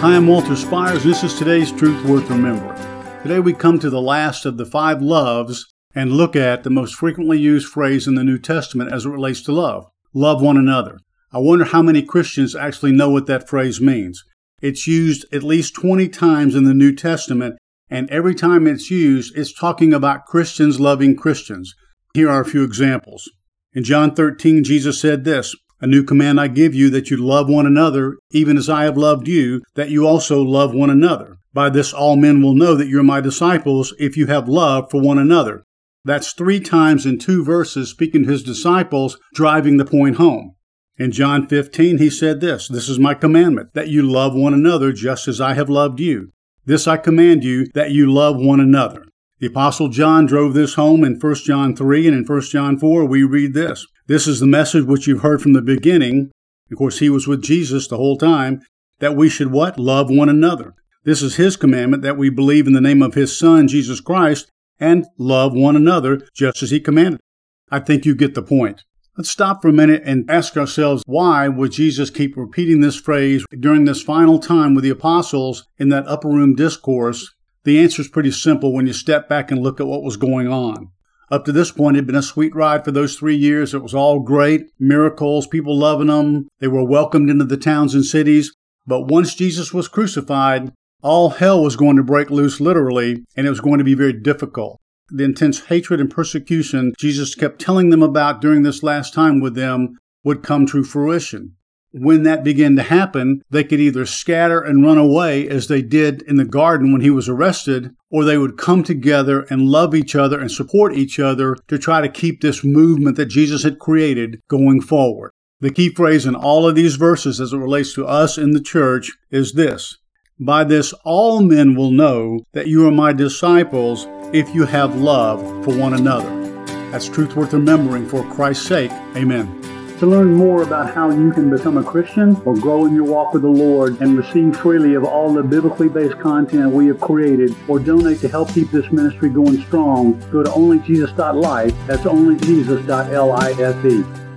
Hi, I'm Walter Spires. This is today's Truth Worth Remembering. Today we come to the last of the five loves and look at the most frequently used phrase in the New Testament as it relates to love love one another. I wonder how many Christians actually know what that phrase means. It's used at least 20 times in the New Testament, and every time it's used, it's talking about Christians loving Christians. Here are a few examples. In John 13, Jesus said this a new command I give you that you love one another, even as I have loved you, that you also love one another. By this all men will know that you're my disciples if you have love for one another. That's three times in two verses speaking to his disciples, driving the point home. In John 15, he said this This is my commandment, that you love one another just as I have loved you. This I command you, that you love one another. The Apostle John drove this home in 1 John 3, and in 1 John 4, we read this This is the message which you've heard from the beginning. Of course, he was with Jesus the whole time, that we should what? Love one another. This is his commandment that we believe in the name of his Son, Jesus Christ, and love one another just as he commanded. I think you get the point. Let's stop for a minute and ask ourselves why would Jesus keep repeating this phrase during this final time with the apostles in that upper room discourse the answer is pretty simple when you step back and look at what was going on. Up to this point, it had been a sweet ride for those three years. It was all great, miracles, people loving them. They were welcomed into the towns and cities. But once Jesus was crucified, all hell was going to break loose literally, and it was going to be very difficult. The intense hatred and persecution Jesus kept telling them about during this last time with them would come to fruition when that began to happen, they could either scatter and run away as they did in the garden when he was arrested, or they would come together and love each other and support each other to try to keep this movement that Jesus had created going forward. The key phrase in all of these verses as it relates to us in the church is this By this all men will know that you are my disciples if you have love for one another. That's truth worth remembering for Christ's sake. Amen. To learn more about how you can become a Christian or grow in your walk with the Lord and receive freely of all the biblically based content we have created or donate to help keep this ministry going strong, go to onlyjesus.life. That's onlyjesus.life.